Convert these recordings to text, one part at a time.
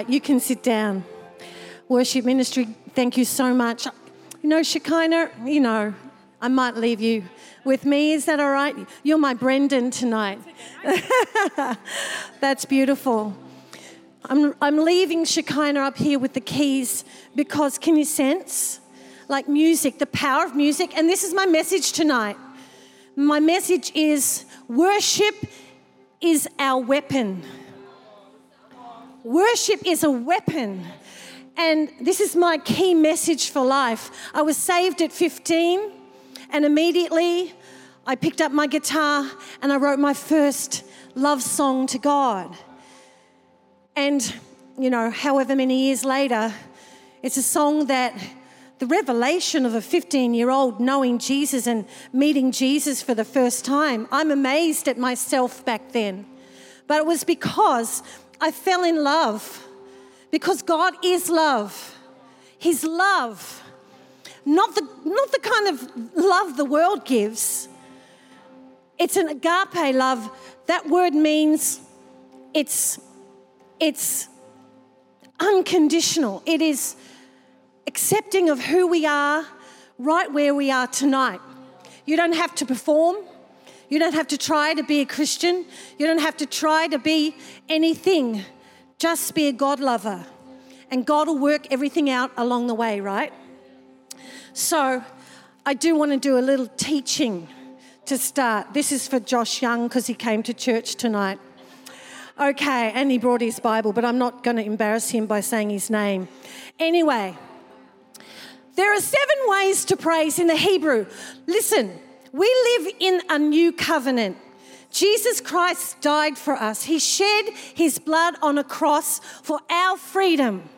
right, you can sit down. Worship ministry, thank you so much. You know, Shekinah, you know, I might leave you with me. Is that all right? You're my Brendan tonight. That's beautiful. I'm, I'm leaving Shekinah up here with the keys because can you sense? Like music, the power of music. And this is my message tonight. My message is worship is our weapon. Worship is a weapon. And this is my key message for life. I was saved at 15, and immediately I picked up my guitar and I wrote my first love song to God. And, you know, however many years later, it's a song that the revelation of a 15 year old knowing Jesus and meeting Jesus for the first time, I'm amazed at myself back then. But it was because I fell in love, because God is love. His love, not the, not the kind of love the world gives. It's an agape love. That word means it's, it's unconditional. It is accepting of who we are right where we are tonight. You don't have to perform. You don't have to try to be a Christian. You don't have to try to be anything. Just be a God lover. And God will work everything out along the way, right? So, I do want to do a little teaching to start. This is for Josh Young because he came to church tonight. Okay, and he brought his Bible, but I'm not going to embarrass him by saying his name. Anyway, there are seven ways to praise in the Hebrew. Listen, we live in a new covenant. Jesus Christ died for us. He shed his blood on a cross for our freedom.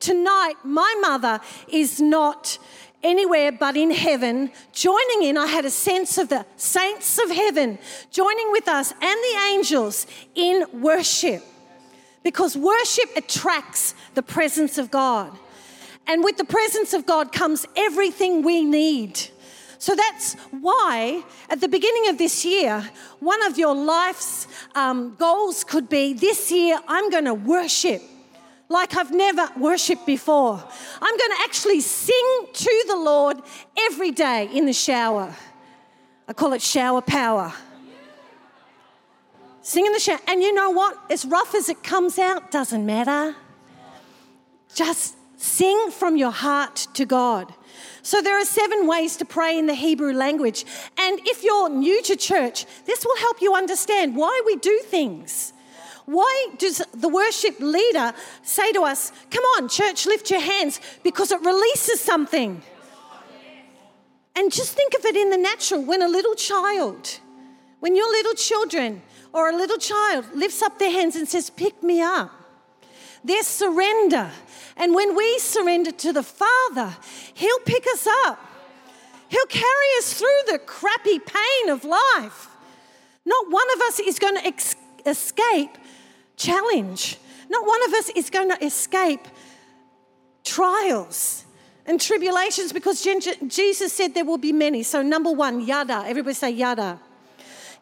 Tonight, my mother is not anywhere but in heaven, joining in. I had a sense of the saints of heaven joining with us and the angels in worship because worship attracts the presence of God. And with the presence of God comes everything we need. So that's why at the beginning of this year, one of your life's um, goals could be this year, I'm going to worship like I've never worshiped before. I'm going to actually sing to the Lord every day in the shower. I call it shower power. Sing in the shower. And you know what? As rough as it comes out, doesn't matter. Just Sing from your heart to God. So, there are seven ways to pray in the Hebrew language. And if you're new to church, this will help you understand why we do things. Why does the worship leader say to us, Come on, church, lift your hands? Because it releases something. And just think of it in the natural when a little child, when your little children or a little child lifts up their hands and says, Pick me up, their surrender and when we surrender to the Father, He'll pick us up. He'll carry us through the crappy pain of life. Not one of us is going to ex- escape challenge. Not one of us is going to escape trials and tribulations because Jesus said there will be many. So, number one, yada. Everybody say yada.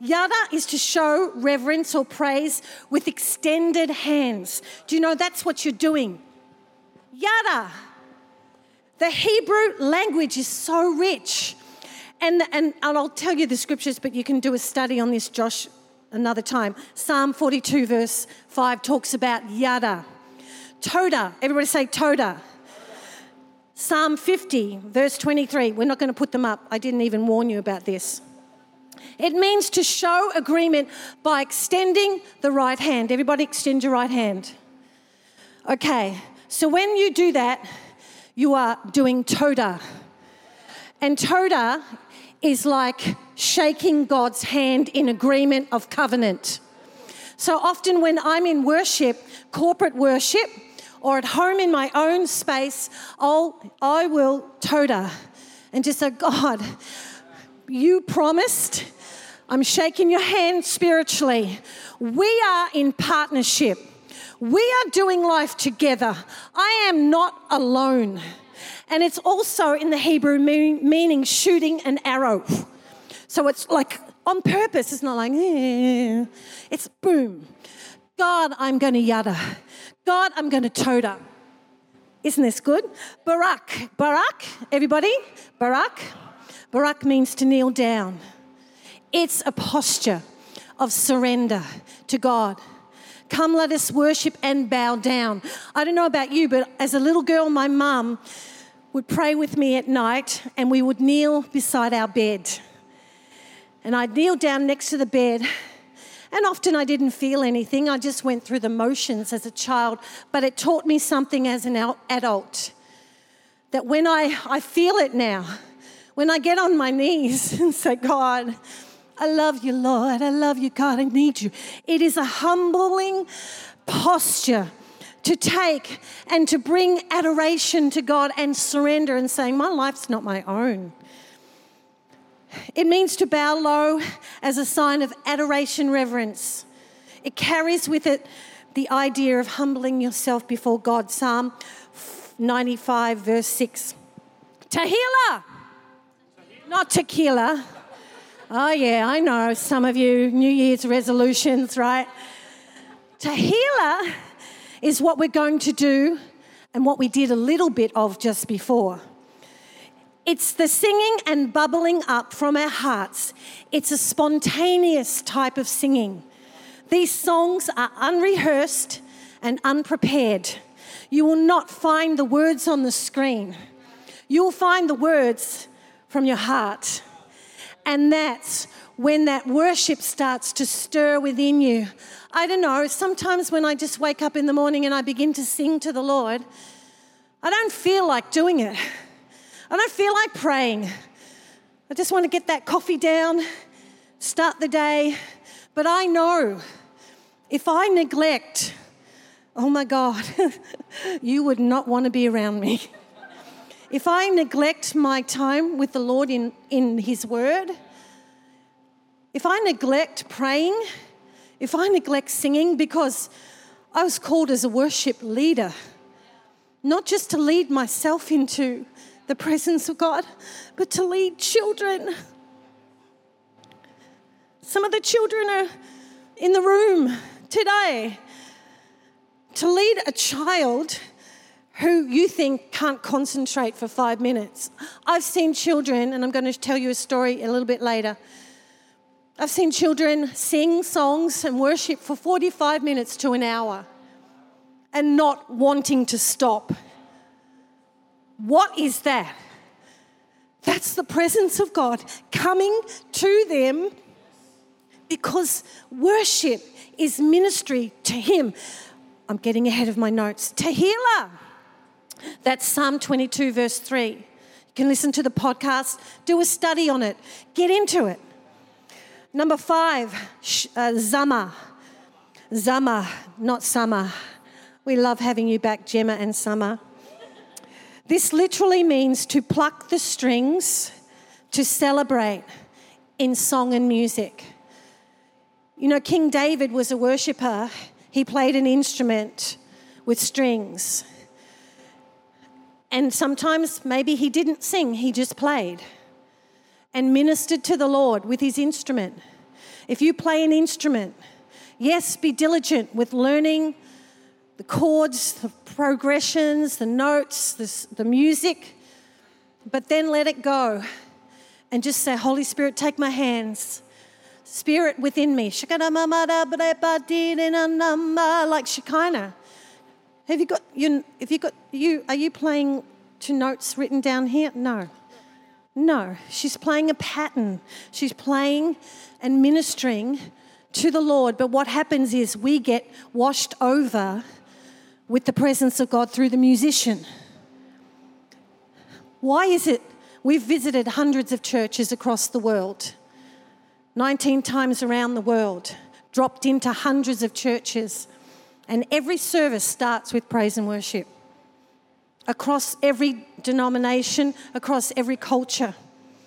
Yada is to show reverence or praise with extended hands. Do you know that's what you're doing? yada. The Hebrew language is so rich. And, and, and I'll tell you the scriptures, but you can do a study on this, Josh, another time. Psalm 42, verse 5 talks about yada. Toda, everybody say toda. Psalm 50, verse 23. We're not going to put them up. I didn't even warn you about this. It means to show agreement by extending the right hand. Everybody extend your right hand. Okay, so when you do that, you are doing toda. And toda is like shaking God's hand in agreement of covenant. So often when I'm in worship, corporate worship, or at home in my own space, I'll, I will toda and just say, God, you promised. I'm shaking your hand spiritually. We are in partnership. We are doing life together. I am not alone. And it's also in the Hebrew meaning shooting an arrow. So it's like on purpose. It's not like, eh. it's boom. God, I'm going to yada. God, I'm going to toda. Isn't this good? Barak. Barak, everybody? Barak. Barak means to kneel down. It's a posture of surrender to God. Come, let us worship and bow down. I don't know about you, but as a little girl, my mum would pray with me at night and we would kneel beside our bed. And I'd kneel down next to the bed. And often I didn't feel anything. I just went through the motions as a child. But it taught me something as an adult that when I, I feel it now, when I get on my knees and say, God, I love you, Lord. I love you, God. I need you. It is a humbling posture to take and to bring adoration to God and surrender and saying, My life's not my own. It means to bow low as a sign of adoration, reverence. It carries with it the idea of humbling yourself before God. Psalm 95, verse 6. Tehillah, not tequila. Oh, yeah, I know some of you, New Year's resolutions, right? To Tehillah is what we're going to do and what we did a little bit of just before. It's the singing and bubbling up from our hearts. It's a spontaneous type of singing. These songs are unrehearsed and unprepared. You will not find the words on the screen. You will find the words from your heart. And that's when that worship starts to stir within you. I don't know, sometimes when I just wake up in the morning and I begin to sing to the Lord, I don't feel like doing it. I don't feel like praying. I just want to get that coffee down, start the day. But I know if I neglect, oh my God, you would not want to be around me. If I neglect my time with the Lord in, in His Word, if I neglect praying, if I neglect singing, because I was called as a worship leader, not just to lead myself into the presence of God, but to lead children. Some of the children are in the room today. To lead a child who you think can't concentrate for five minutes. I've seen children, and I'm going to tell you a story a little bit later. I've seen children sing songs and worship for 45 minutes to an hour and not wanting to stop. What is that? That's the presence of God coming to them because worship is ministry to Him. I'm getting ahead of my notes. Tehillah. That's Psalm 22, verse 3. You can listen to the podcast, do a study on it, get into it. Number five, uh, Zamar. Zamar, not summer. We love having you back, Gemma and Summer. This literally means to pluck the strings, to celebrate in song and music. You know, King David was a worshiper, he played an instrument with strings. And sometimes maybe he didn't sing, he just played and ministered to the Lord with his instrument. If you play an instrument, yes, be diligent with learning the chords, the progressions, the notes, the, the music, but then let it go and just say, Holy Spirit, take my hands. Spirit within me. Like Shekinah. Have you got you have you got you are you playing to notes written down here? No. No. She's playing a pattern. She's playing and ministering to the Lord. But what happens is we get washed over with the presence of God through the musician. Why is it we've visited hundreds of churches across the world, 19 times around the world, dropped into hundreds of churches, and every service starts with praise and worship across every denomination, across every culture.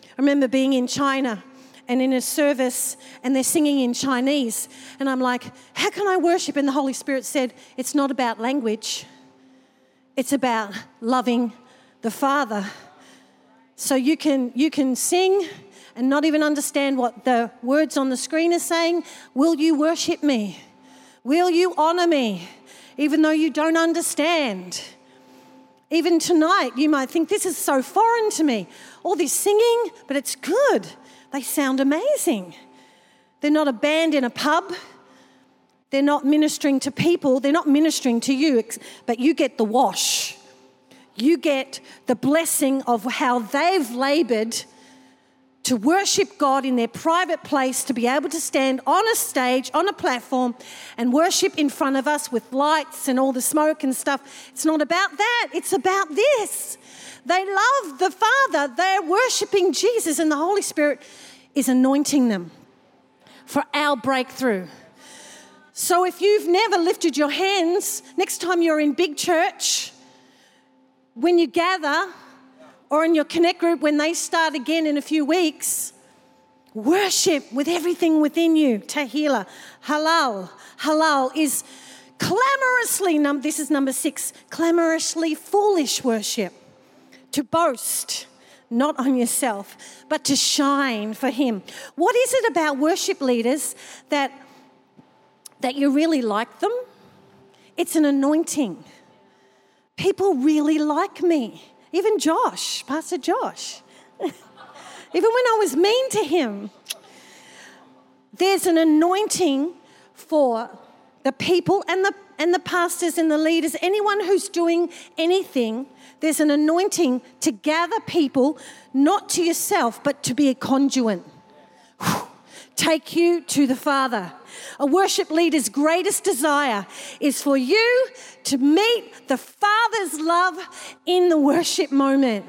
I remember being in China and in a service and they're singing in Chinese. And I'm like, how can I worship? And the Holy Spirit said, it's not about language, it's about loving the Father. So you can, you can sing and not even understand what the words on the screen are saying. Will you worship me? Will you honor me? even though you don't understand. Even tonight, you might think this is so foreign to me. All this singing, but it's good. They sound amazing. They're not a band in a pub. They're not ministering to people. They're not ministering to you, but you get the wash. You get the blessing of how they've labored to worship God in their private place, to be able to stand on a stage, on a platform, and worship in front of us with lights and all the smoke and stuff. It's not about that, it's about this. They love the Father, they're worshiping Jesus, and the Holy Spirit is anointing them for our breakthrough. So if you've never lifted your hands, next time you're in big church, when you gather, or in your connect group when they start again in a few weeks, worship with everything within you. Tehillah, halal. Halal is clamorously, num- this is number six, clamorously foolish worship. To boast, not on yourself, but to shine for Him. What is it about worship leaders that, that you really like them? It's an anointing. People really like me. Even Josh, Pastor Josh, even when I was mean to him, there's an anointing for the people and the, and the pastors and the leaders, anyone who's doing anything, there's an anointing to gather people, not to yourself, but to be a conduit. Take you to the Father. A worship leader's greatest desire is for you to meet the Father's love in the worship moment.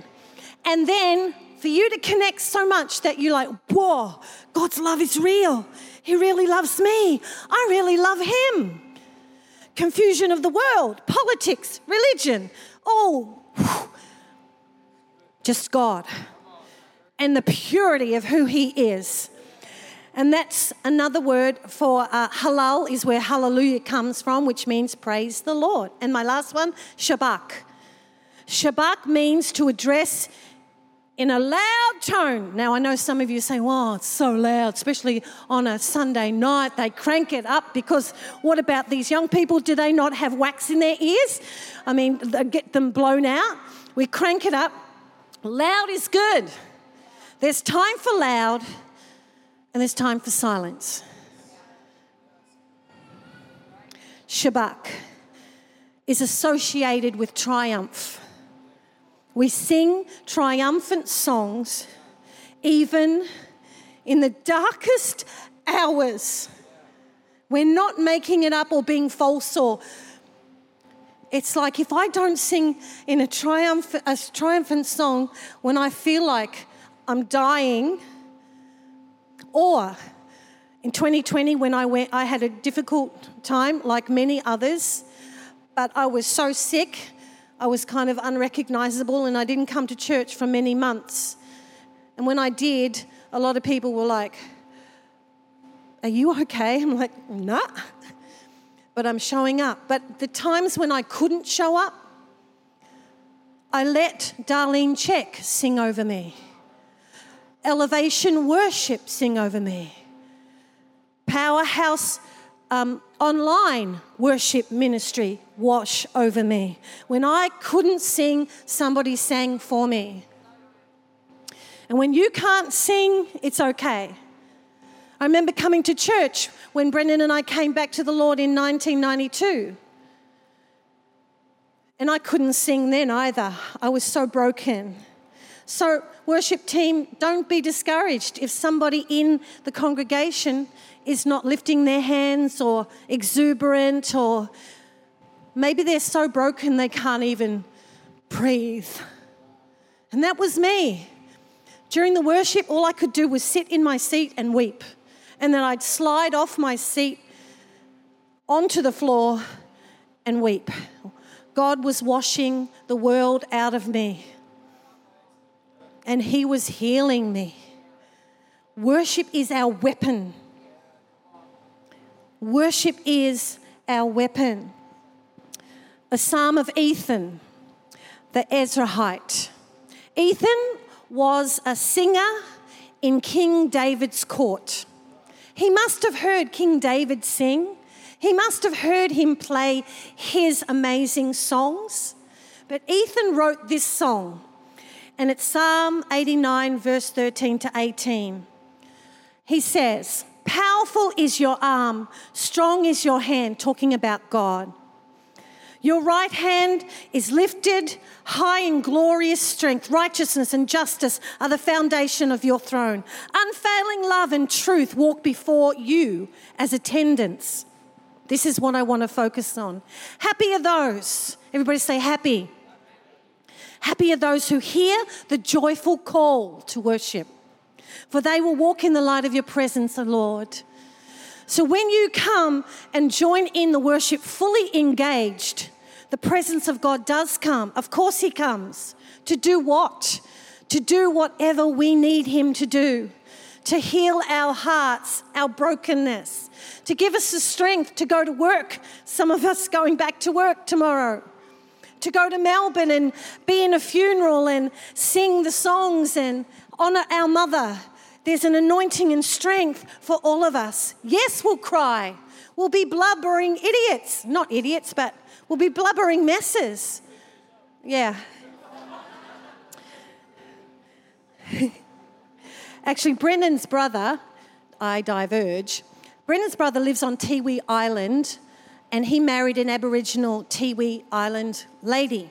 And then for you to connect so much that you're like, whoa, God's love is real. He really loves me. I really love Him. Confusion of the world, politics, religion, all just God and the purity of who He is. And that's another word for uh, halal, is where hallelujah comes from, which means praise the Lord. And my last one, shabach. Shabach means to address in a loud tone. Now, I know some of you say, "Wow, it's so loud, especially on a Sunday night. They crank it up because what about these young people? Do they not have wax in their ears? I mean, get them blown out. We crank it up. Loud is good. There's time for loud, and there's time for silence. Shabach is associated with triumph. We sing triumphant songs even in the darkest hours. We're not making it up or being false or it's like if I don't sing in a, triumph, a triumphant song when I feel like I'm dying, or in 2020 when I went, I had a difficult time like many others, but I was so sick I was kind of unrecognizable and I didn't come to church for many months. And when I did, a lot of people were like, Are you okay? I'm like, Nah. But I'm showing up. But the times when I couldn't show up, I let Darlene Zschech sing over me. Elevation Worship sing over me. Powerhouse um, online worship ministry wash over me. When I couldn't sing, somebody sang for me. And when you can't sing, it's okay. I remember coming to church when Brendan and I came back to the Lord in 1992. And I couldn't sing then either. I was so broken. So, worship team, don't be discouraged if somebody in the congregation is not lifting their hands or exuberant, or maybe they're so broken they can't even breathe. And that was me. During the worship, all I could do was sit in my seat and weep. And then I'd slide off my seat onto the floor and weep. God was washing the world out of me, and He was healing me. Worship is our weapon. Worship is our weapon. A psalm of Ethan, the Ezrahite. Ethan was a singer in King David's court. He must have heard King David sing. He must have heard him play his amazing songs. But Ethan wrote this song, and it's Psalm 89, verse 13 to 18. He says, Powerful is your arm, strong is your hand, talking about God. Your right hand is lifted high in glorious strength. Righteousness and justice are the foundation of your throne. Unfailing love and truth walk before you as attendants. This is what I want to focus on. Happy are those, everybody say happy. Happy are those who hear the joyful call to worship, for they will walk in the light of your presence, O Lord. So when you come and join in the worship fully engaged, the presence of God does come. Of course, He comes. To do what? To do whatever we need Him to do. To heal our hearts, our brokenness, to give us the strength to go to work. Some of us going back to work tomorrow. To go to Melbourne and be in a funeral and sing the songs and honor our mother. There's an anointing and strength for all of us. Yes, we'll cry. We'll be blubbering idiots. Not idiots, but We'll be blubbering messes. Yeah. Actually, Brennan's brother, I diverge. Brennan's brother lives on Tiwi Island and he married an Aboriginal Tiwi Island lady,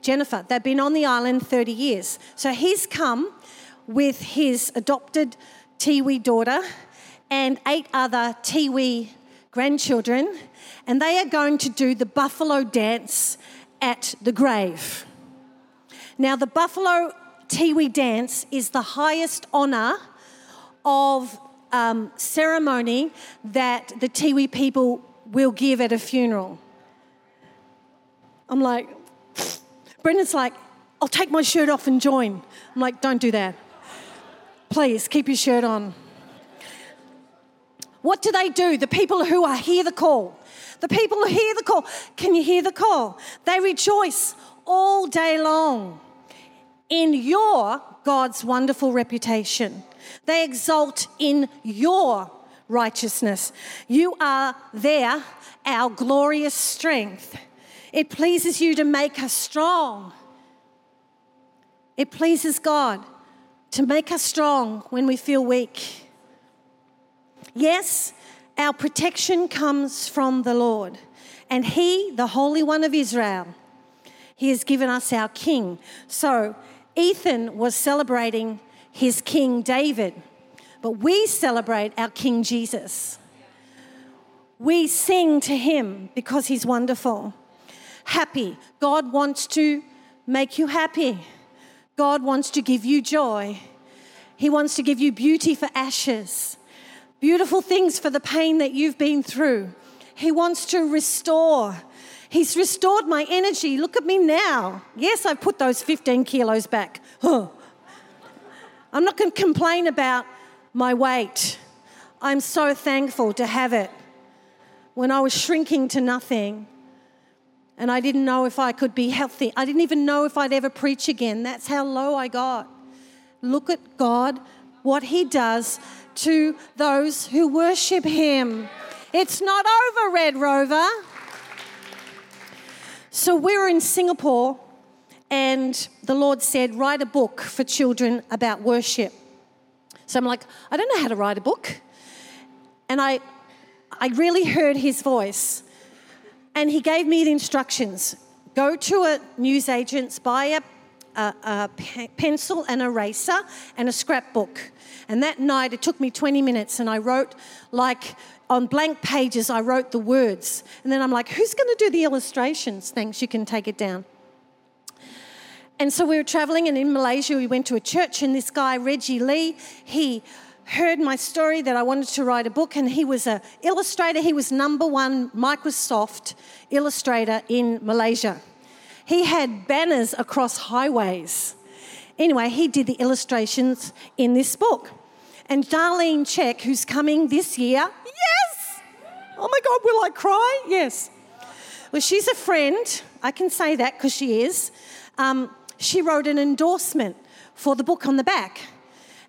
Jennifer. They've been on the island 30 years. So he's come with his adopted Tiwi daughter and eight other Tiwi grandchildren and they are going to do the buffalo dance at the grave. Now, the buffalo Tiwi dance is the highest honour of um, ceremony that the Tiwi people will give at a funeral. I'm like, Brendan's like, I'll take my shirt off and join. I'm like, don't do that. Please keep your shirt on. What do they do? The people who are hear the call. The people who hear the call. Can you hear the call? They rejoice all day long in your God's wonderful reputation. They exult in your righteousness. You are there, our glorious strength. It pleases you to make us strong. It pleases God to make us strong when we feel weak. Yes, our protection comes from the Lord, and He, the Holy One of Israel, He has given us our King. So, Ethan was celebrating his King David, but we celebrate our King Jesus. We sing to Him because He's wonderful. Happy. God wants to make you happy. God wants to give you joy. He wants to give you beauty for ashes beautiful things for the pain that you've been through. He wants to restore. He's restored my energy. Look at me now. Yes, I've put those 15 kilos back. Huh. I'm not going to complain about my weight. I'm so thankful to have it. When I was shrinking to nothing and I didn't know if I could be healthy, I didn't even know if I'd ever preach again. That's how low I got. Look at God, what He does to those who worship Him. It's not over, Red Rover. So we were in Singapore, and the Lord said, Write a book for children about worship. So I'm like, I don't know how to write a book. And I, I really heard his voice. And he gave me the instructions go to a newsagent's, buy a, a, a pencil and eraser and a scrapbook. And that night, it took me 20 minutes, and I wrote like on blank pages, I wrote the words. And then I'm like, who's going to do the illustrations? Thanks, you can take it down. And so we were traveling, and in Malaysia, we went to a church, and this guy, Reggie Lee, he heard my story that I wanted to write a book, and he was an illustrator. He was number one Microsoft illustrator in Malaysia. He had banners across highways. Anyway, he did the illustrations in this book. And Darlene Zschech, who's coming this year, yes! Oh my God, will I cry? Yes. Well, she's a friend. I can say that because she is. Um, she wrote an endorsement for the book on the back.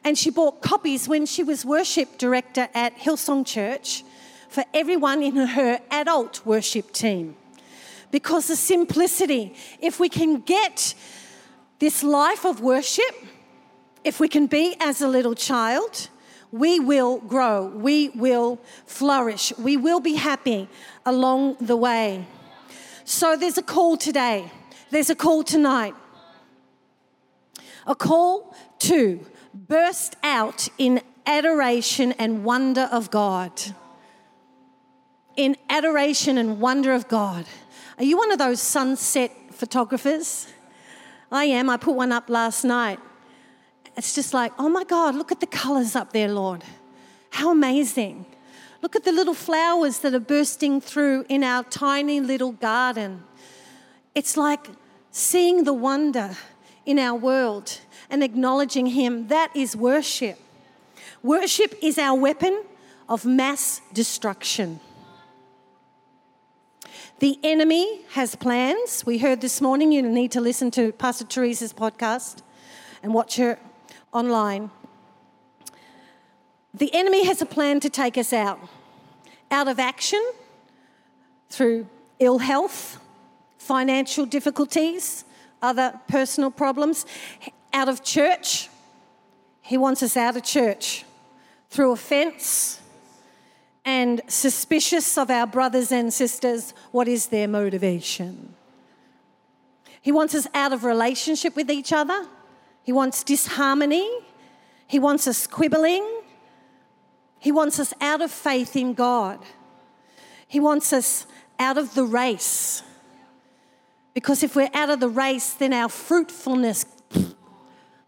And she bought copies when she was worship director at Hillsong Church for everyone in her adult worship team. Because the simplicity, if we can get this life of worship, if we can be as a little child, we will grow, we will flourish, we will be happy along the way. So there's a call today, there's a call tonight. A call to burst out in adoration and wonder of God. In adoration and wonder of God. Are you one of those sunset photographers? I am. I put one up last night. It's just like, oh my God, look at the colors up there, Lord. How amazing. Look at the little flowers that are bursting through in our tiny little garden. It's like seeing the wonder in our world and acknowledging Him. That is worship. Worship is our weapon of mass destruction. The enemy has plans. We heard this morning, you need to listen to Pastor Teresa's podcast and watch her online. The enemy has a plan to take us out out of action through ill health, financial difficulties, other personal problems, out of church. He wants us out of church through offense and suspicious of our brothers and sisters. What is their motivation? He wants us out of relationship with each other. He wants disharmony. He wants us quibbling. He wants us out of faith in God. He wants us out of the race. Because if we're out of the race, then our fruitfulness,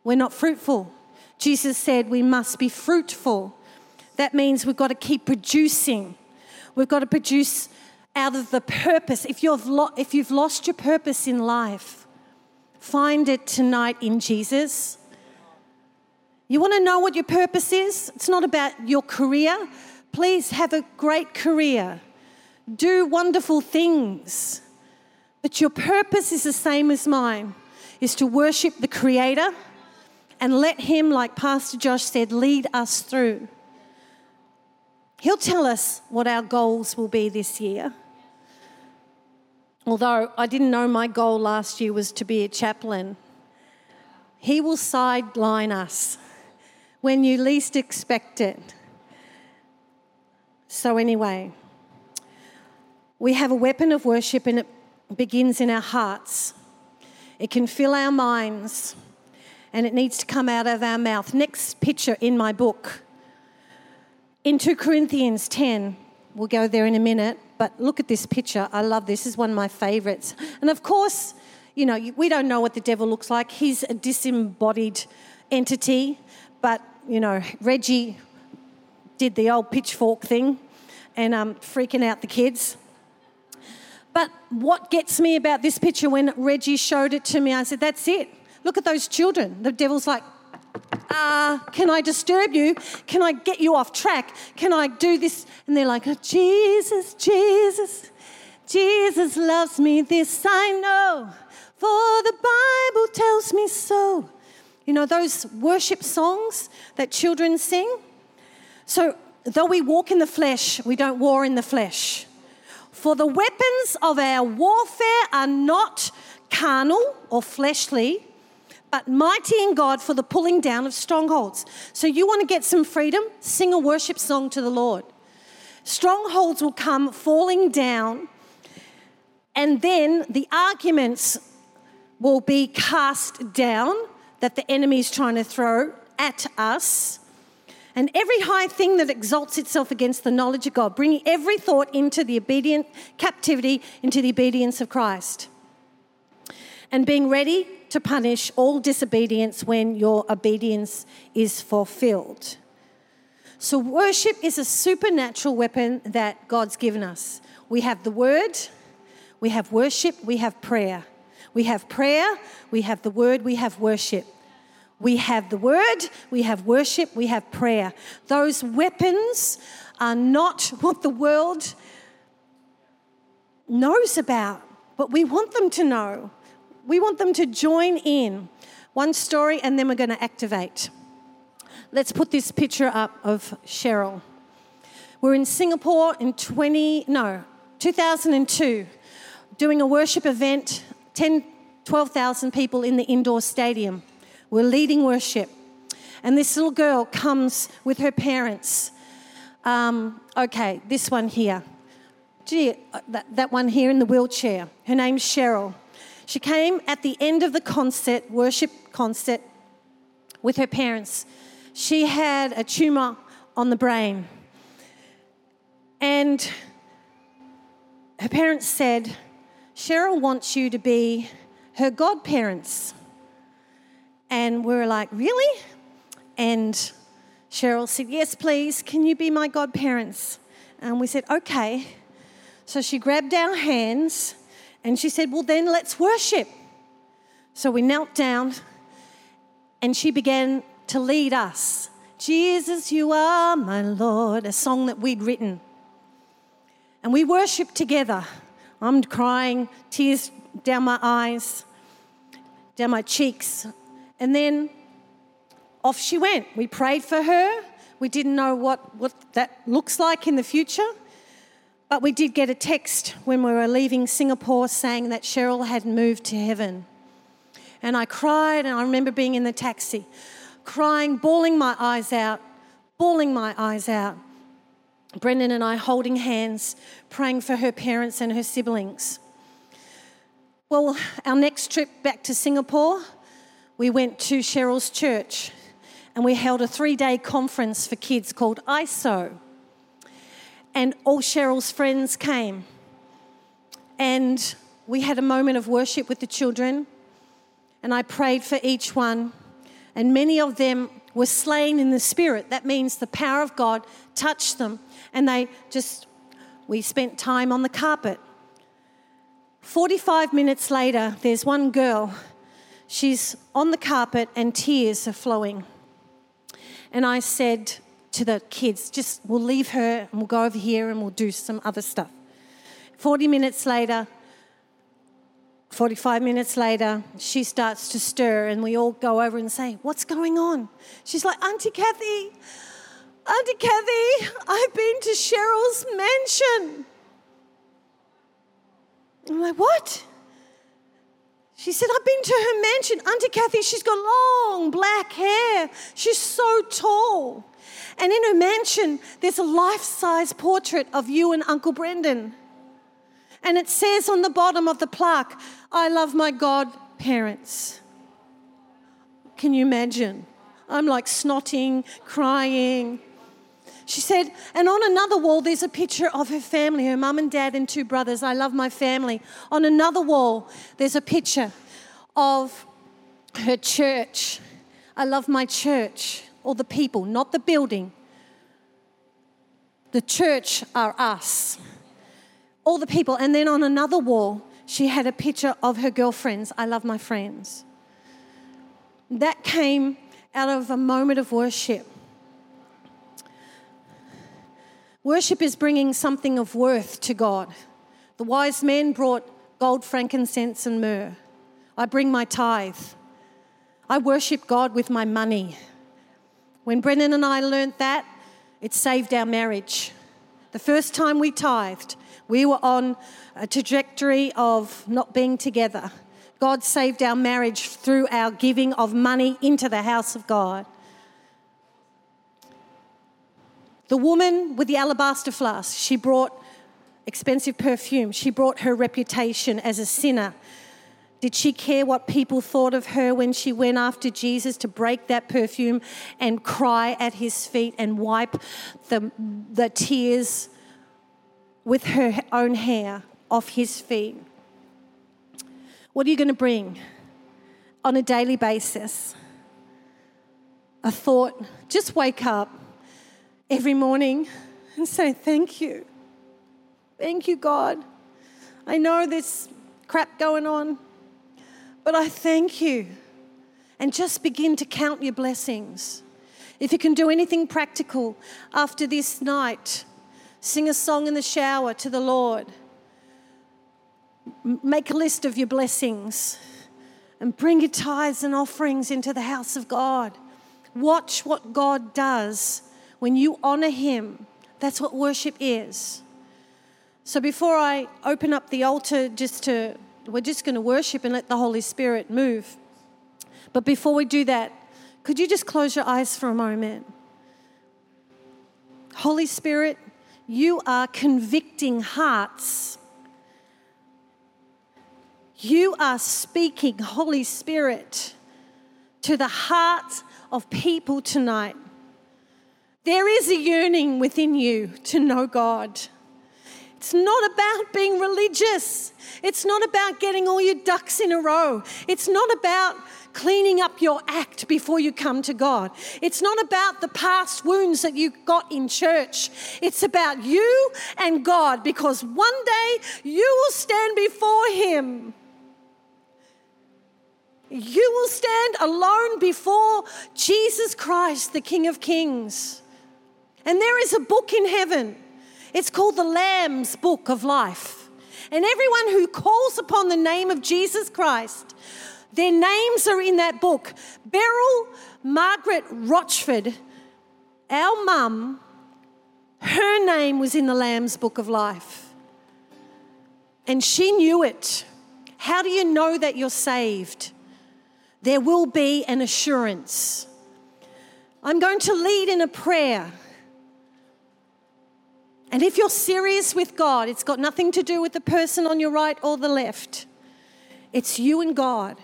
we're not fruitful. Jesus said we must be fruitful. That means we've got to keep producing. We've got to produce out of the purpose. If you've, lo- if you've lost your purpose in life, Find it tonight in Jesus. You want to know what your purpose is? It's not about your career. Please have a great career, do wonderful things. But your purpose is the same as mine is to worship the Creator and let Him, like Pastor Josh said, lead us through. He'll tell us what our goals will be this year although I didn't know my goal last year was to be a chaplain, He will sideline us when you least expect it. So, anyway, we have a weapon of worship and it begins in our hearts. It can fill our minds and it needs to come out of our mouth. Next picture in my book. In 2 Corinthians 10, we'll go there in a minute. But look at this picture. I love this. This is one of my favorites. And of course, you know, we don't know what the devil looks like. He's a disembodied entity. But, you know, Reggie did the old pitchfork thing and um, freaking out the kids. But what gets me about this picture when Reggie showed it to me, I said, that's it. Look at those children. The devil's like, uh, can I disturb you? Can I get you off track? Can I do this? And they're like, oh, Jesus, Jesus, Jesus loves me, this I know, for the Bible tells me so. You know, those worship songs that children sing? So, though we walk in the flesh, we don't war in the flesh. For the weapons of our warfare are not carnal or fleshly but mighty in God for the pulling down of strongholds. So you want to get some freedom? Sing a worship song to the Lord. Strongholds will come falling down, and then the arguments will be cast down that the enemy is trying to throw at us. And every high thing that exalts itself against the knowledge of God, bringing every thought into the obedient captivity, into the obedience of Christ. And being ready to punish all disobedience when your obedience is fulfilled. So, worship is a supernatural weapon that God's given us. We have the word, we have worship, we have prayer. We have prayer, we have the word, we have worship. We have the word, we have worship, we have prayer. Those weapons are not what the world knows about, but we want them to know we want them to join in. One story, and then we're going to activate. Let's put this picture up of Cheryl. We're in Singapore in 20, no, 2002, doing a worship event, 10, 12,000 people in the indoor stadium. We're leading worship. And this little girl comes with her parents. Um, okay, this one here. Gee, uh, that, that one here in the wheelchair. Her name's Cheryl. She came at the end of the concert, worship concert, with her parents. She had a tumor on the brain. And her parents said, Cheryl wants you to be her godparents. And we were like, Really? And Cheryl said, Yes, please. Can you be my godparents? And we said, Okay. So she grabbed our hands and she said, Well, then let's worship. So we knelt down and she began to lead us. Jesus, you are my Lord, a song that we'd written. And we worshiped together. I'm crying, tears down my eyes, down my cheeks. And then off she went. We prayed for her. We didn't know what, what that looks like in the future. But we did get a text when we were leaving Singapore saying that Cheryl had moved to heaven. And I cried, and I remember being in the taxi, crying, bawling my eyes out, bawling my eyes out. Brendan and I holding hands, praying for her parents and her siblings. Well, our next trip back to Singapore, we went to Cheryl's church and we held a three day conference for kids called ISO and all Cheryl's friends came. And we had a moment of worship with the children, and I prayed for each one. And many of them were slain in the spirit. That means the power of God touched them, and they just, we spent time on the carpet. 45 minutes later, there's one girl. She's on the carpet, and tears are flowing. And I said, to the kids, just we'll leave her and we'll go over here and we'll do some other stuff. 40 minutes later, 45 minutes later, she starts to stir, and we all go over and say, What's going on? She's like, Auntie Cathie, Auntie Cathie, I've been to Cheryl's mansion. I'm like, What? She said, I've been to her mansion. Auntie Cathie, she's got long black hair. She's so tall. And in her mansion, there's a life size portrait of you and Uncle Brendan. And it says on the bottom of the plaque, I love my godparents. Can you imagine? I'm like snotting, crying. She said, and on another wall, there's a picture of her family, her mum and dad and two brothers. I love my family. On another wall, there's a picture of her church. I love my church or the people, not the building. The church are us. All the people. And then on another wall, she had a picture of her girlfriends. I love my friends. That came out of a moment of worship. Worship is bringing something of worth to God. The wise men brought gold, frankincense, and myrrh. I bring my tithe. I worship God with my money. When Brennan and I learnt that, it saved our marriage. The first time we tithed, we were on a trajectory of not being together. God saved our marriage through our giving of money into the house of God. The woman with the alabaster flask, she brought expensive perfume. She brought her reputation as a sinner did she care what people thought of her when she went after Jesus to break that perfume and cry at his feet and wipe the, the tears with her own hair off his feet? What are you going to bring on a daily basis? A thought, just wake up every morning and say, Thank you. Thank you, God. I know there's crap going on. But I thank you. And just begin to count your blessings. If you can do anything practical after this night, sing a song in the shower to the Lord. Make a list of your blessings and bring your tithes and offerings into the house of God. Watch what God does when you honor Him. That's what worship is. So before I open up the altar, just to, we're just going to worship and let the Holy Spirit move. But before we do that, could you just close your eyes for a moment? Holy Spirit, you are convicting hearts. You are speaking, Holy Spirit, to the hearts of people tonight. There is a yearning within you to know God. It's not about being religious. It's not about getting all your ducks in a row. It's not about cleaning up your act before you come to God. It's not about the past wounds that you got in church. It's about you and God because one day you will stand before Him. You will stand alone before Jesus Christ, the King of Kings. And there is a book in heaven it's called the Lamb's Book of Life. And everyone who calls upon the name of Jesus Christ, their names are in that book. Beryl Margaret Rochford, our mum, her name was in the Lamb's Book of Life. And she knew it. How do you know that you're saved? There will be an assurance. I'm going to lead in a prayer. And if you're serious with God, it's got nothing to do with the person on your right or the left. It's you and God.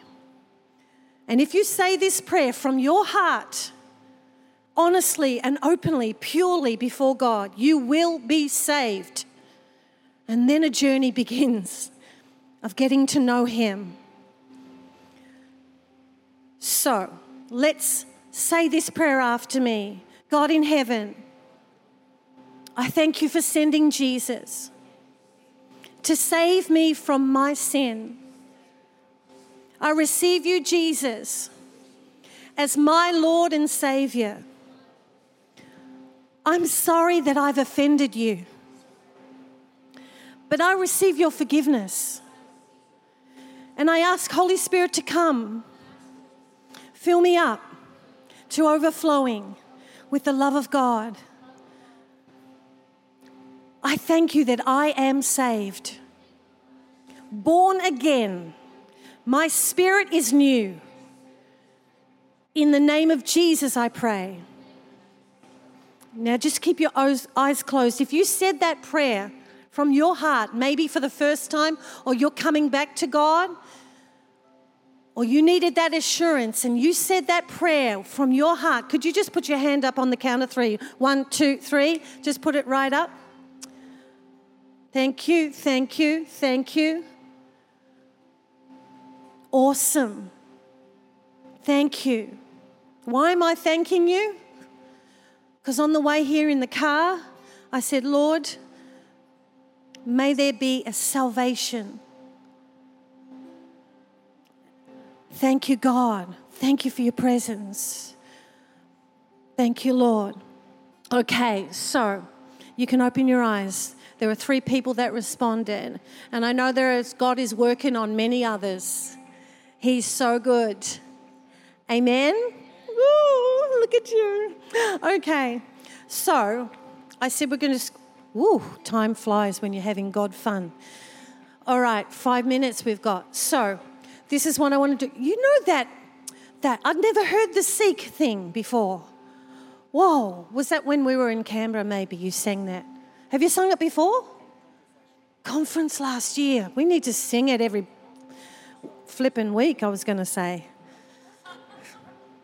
And if you say this prayer from your heart, honestly and openly, purely before God, you will be saved. And then a journey begins of getting to know Him. So let's say this prayer after me God in heaven. I thank you for sending Jesus to save me from my sin. I receive you, Jesus, as my Lord and Savior. I'm sorry that I've offended you, but I receive your forgiveness. And I ask Holy Spirit to come, fill me up to overflowing with the love of God I thank you that I am saved, born again. My spirit is new. In the name of Jesus, I pray. Now, just keep your eyes closed. If you said that prayer from your heart, maybe for the first time, or you're coming back to God, or you needed that assurance and you said that prayer from your heart, could you just put your hand up on the count of three? One, two, three. Just put it right up. Thank you, thank you, thank you. Awesome. Thank you. Why am I thanking you? Because on the way here in the car, I said, Lord, may there be a salvation. Thank you, God. Thank you for your presence. Thank you, Lord. Okay, so you can open your eyes. There were three people that responded. And I know there is, God is working on many others. He's so good. Amen? Ooh, look at you. Okay, so I said we're going to, woo, time flies when you're having God fun. All right, five minutes we've got. So this is what I want to do. You know that, that I'd never heard the seek thing before. Whoa, was that when we were in Canberra maybe you sang that? Have you sung it before? Conference last year. We need to sing it every flipping week, I was going to say.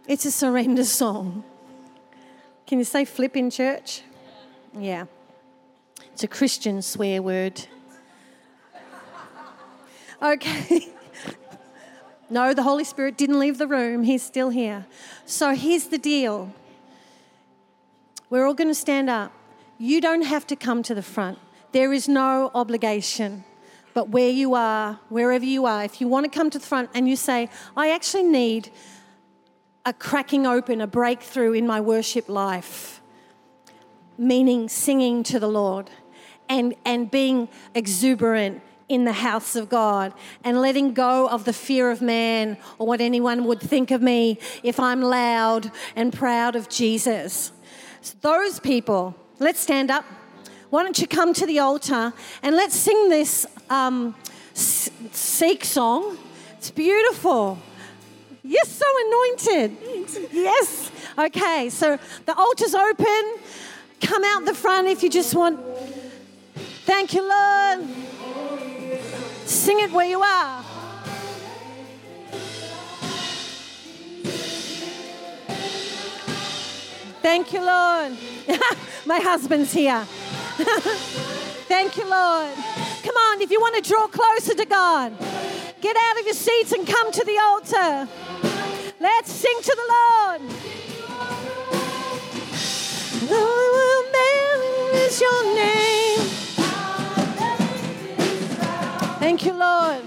It's a surrender song. Can you say flip in church? Yeah. It's a Christian swear word. Okay. no, the Holy Spirit didn't leave the room. He's still here. So here's the deal. We're all going to stand up. You don't have to come to the front. There is no obligation. But where you are, wherever you are, if you want to come to the front and you say, I actually need a cracking open, a breakthrough in my worship life, meaning singing to the Lord and, and being exuberant in the house of God and letting go of the fear of man or what anyone would think of me if I'm loud and proud of Jesus. So those people Let's stand up. why don't you come to the altar and let's sing this um, seek song? It's beautiful. You're so anointed. Yes. Okay, so the altar's open. Come out the front if you just want. Thank you, Lord. Sing it where you are. Thank you, Lord. My husband's here. Thank you, Lord. Come on, if you want to draw closer to God, get out of your seats and come to the altar. Let's sing to the Lord. Oh, is your name. Thank you, Lord.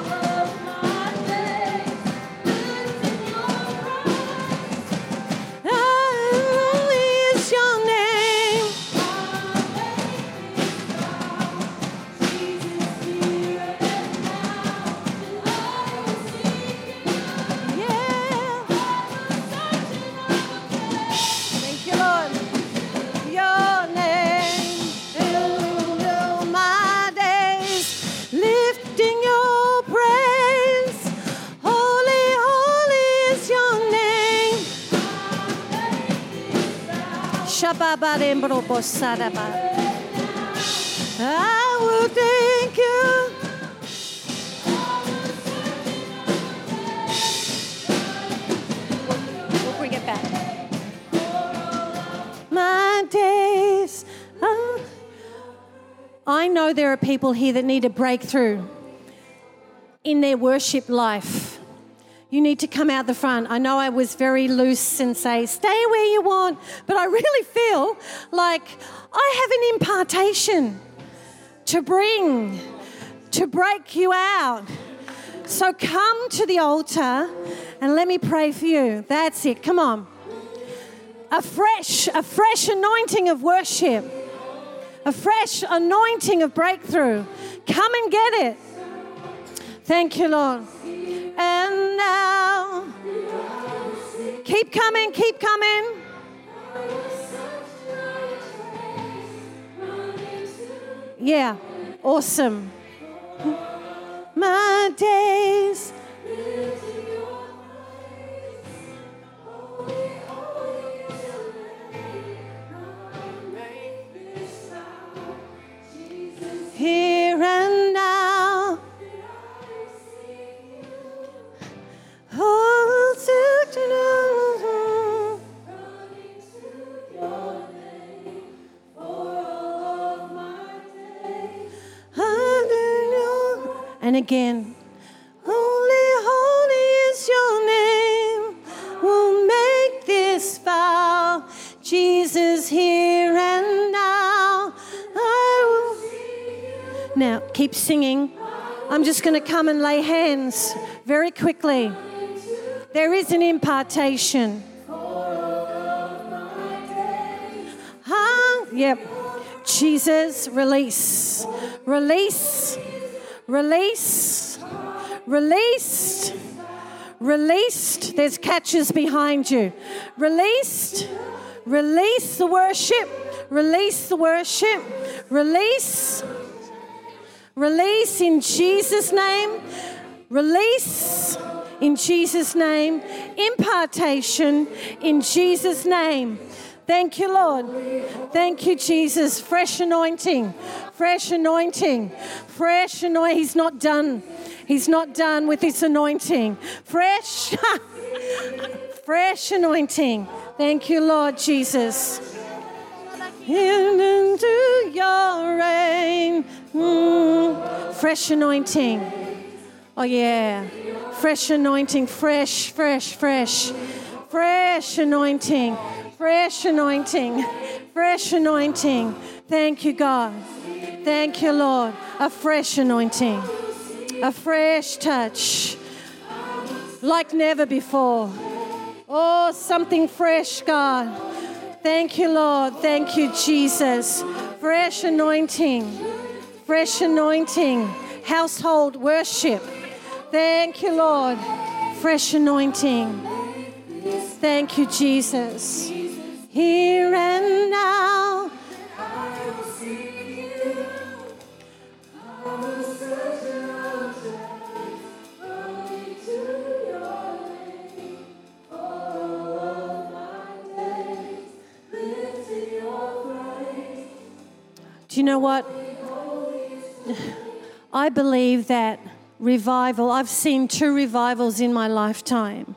I will thank you. We'll back. My days. I know there are people here that need a breakthrough in their worship life you need to come out the front. I know I was very loose and say, stay where you want, but I really feel like I have an impartation to bring, to break you out. So come to the altar and let me pray for you. That's it. Come on. A fresh, a fresh anointing of worship, a fresh anointing of breakthrough. Come and get it. Thank you, Lord and now. Keep coming, keep coming. Yeah, awesome. Again, holy, holy is your name. We'll make this vow. Jesus here and now. I will. Now, keep singing. I'm just going to come and lay hands very quickly. There is an impartation. Huh? Yep. Jesus, release. Release. Release. Released. Released. There's catches behind you. Released. Release the worship. Release the worship. Release. Release in Jesus' name. Release in Jesus' name. Impartation in Jesus' name. Thank you, Lord. Thank you, Jesus. Fresh anointing. Fresh anointing. Fresh anointing. He's not done. He's not done with this anointing. Fresh. Fresh anointing. Thank you, Lord Jesus. Into your reign. Mm. Fresh anointing. Oh, yeah. Fresh anointing, fresh, fresh, fresh, fresh anointing, fresh anointing, fresh anointing. Thank you, God. Thank you, Lord. A fresh anointing, a fresh touch, like never before. Oh, something fresh, God. Thank you, Lord. Thank you, Jesus. Fresh anointing Fresh anointing, household worship. Thank you, Lord. Fresh anointing. Thank you, Jesus. Here and now. A certain object. Do you know what? I believe that revival, I've seen two revivals in my lifetime.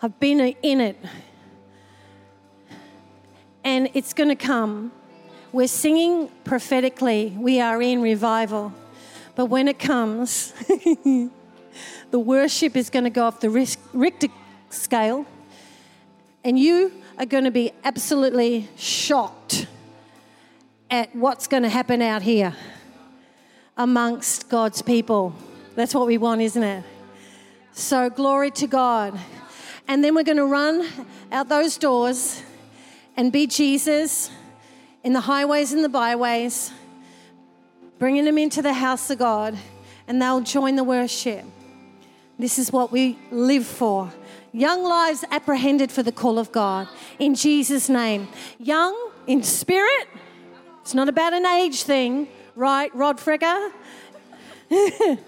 I've been in it. And it's going to come. We're singing prophetically, we are in revival. But when it comes, the worship is going to go off the Richter scale, and you are going to be absolutely shocked at what's going to happen out here amongst God's people. That's what we want, isn't it? So, glory to God. And then we're going to run out those doors and be Jesus in the highways and the byways, bringing them into the house of God, and they'll join the worship. This is what we live for. Young lives apprehended for the call of God in Jesus' name. Young in spirit, it's not about an age thing, right, Rod Frigger?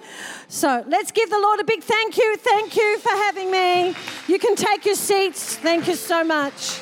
so let's give the Lord a big thank you. Thank you for having me. You can take your seats. Thank you so much.